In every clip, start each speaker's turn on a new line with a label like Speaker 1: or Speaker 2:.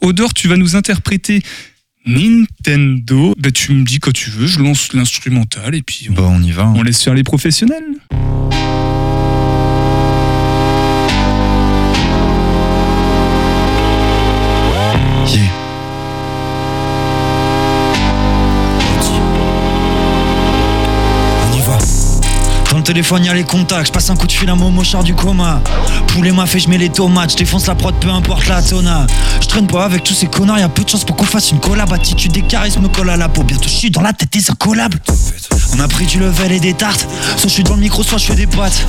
Speaker 1: Odor, tu vas nous interpréter Nintendo. Bah, tu me dis quand tu veux, je lance l'instrumental et puis on,
Speaker 2: on y va. hein.
Speaker 1: on laisse faire les professionnels.
Speaker 2: Yeah. Téléphone, y'a les contacts. Je passe un coup de fil à Momo char du coma. Poulet m'a fait, je mets les tomates. Je défonce la prod, peu importe la tona. Je traîne pas avec tous ces connards. Y'a peu de chance pour qu'on fasse une collab. Attitude des charismes me colle à la peau. Bientôt, je suis dans la tête des incollables. On a pris du level et des tartes. Soit je suis dans le micro, soit je fais des pattes.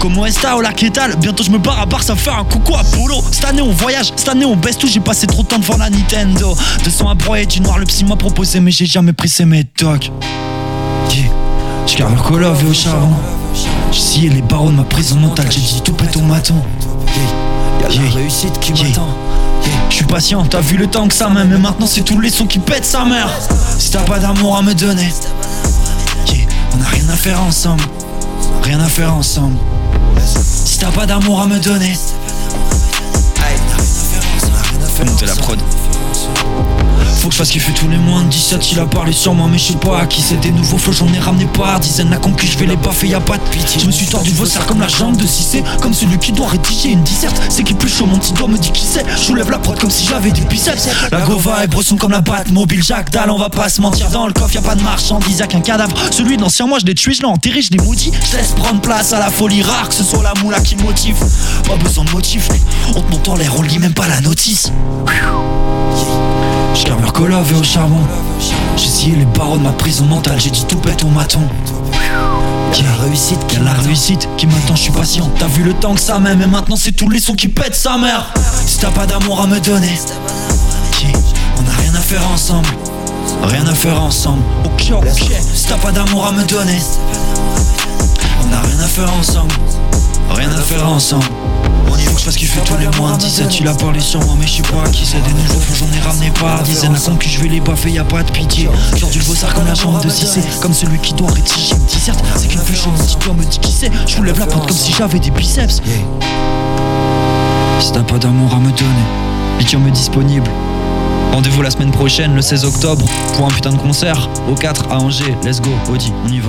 Speaker 2: Comme Westa ou la Kétal. Bientôt, je me barre à Barça faire un coucou à Polo. Cette année, on voyage. Cette année, on baisse tout. J'ai passé trop de temps devant la Nintendo. De son à broyer du noir. Le psy m'a proposé, mais j'ai jamais pris ses médocs. Yeah. Je garde le et au charbon. J'ai scié les barreaux de ma prison mentale. J'ai dit tout pète au maton.
Speaker 3: Y'a
Speaker 2: Yeah.
Speaker 3: la réussite qui
Speaker 2: Yeah.
Speaker 3: m'attend.
Speaker 2: Je suis patient, t'as vu le temps que ça met, mais maintenant c'est tous les sons qui pètent sa mère. Si t'as pas d'amour à me donner, on a rien à faire ensemble. Rien à faire ensemble. Si t'as pas d'amour à me donner, Montez la prod. Faut que je fasse kiffer tous les moins de 17 Il a parlé sur moi mais je sais pas à qui c'est des nouveaux flots J'en ai ramené par dizaines La concu je vais les baffer y'a pas de pitié. Je me suis tordu serre comme la jambe de Cissé Comme celui qui doit rédiger une disserte. C'est qui plus chaud mon petit doigt me dit qui c'est. Je soulève la prod comme si j'avais des biceps. La gova est bresson comme la batte mobile Jacques Dalle on va pas se mentir Dans le coffre y'a pas de marchandise y'a qu'un cadavre. Celui de l'ancien moi je l'ai tué je l'ai enterré je l'ai maudit. Je laisse prendre place à la folie rare Que ce soit la moula qui motive. Pas besoin de motif On te monte en l'air on lit même pas la notice je leur collave et au charbon. J'ai scié les barreaux de ma prison mentale. J'ai dit tout pète au maton.
Speaker 3: Y'a la réussite qui
Speaker 2: la réussite qui m'attend, je suis patient. T'as vu le temps que ça met Mais maintenant c'est tous les sons qui pètent sa mère. Si t'as pas d'amour à me donner On a rien à faire ensemble. Rien à faire ensemble. Ok ok. Si t'as pas d'amour à me donner On a rien à faire ensemble. Rien à faire ensemble que je fasse kiffer tous les mois 17 tu l'as parlé sur moi mais je sais pas qui c'est. Des nouveaux flots j'en ai ramené par dizaines La concu je vais les baffer y'a pas de pitié. Genre du bossard comme la chambre de Cissé. Comme celui qui doit rédiger une disserte C'est qu'une flèche mon petit doigt me dit qui c'est. Je vous lève la porte comme si j'avais des biceps. Si t'as pas d'amour à me donner Lithium est disponible. Rendez-vous la semaine prochaine, le 16 octobre, pour un putain de concert, au 4 à Angers. Let's go, Audi, on y va.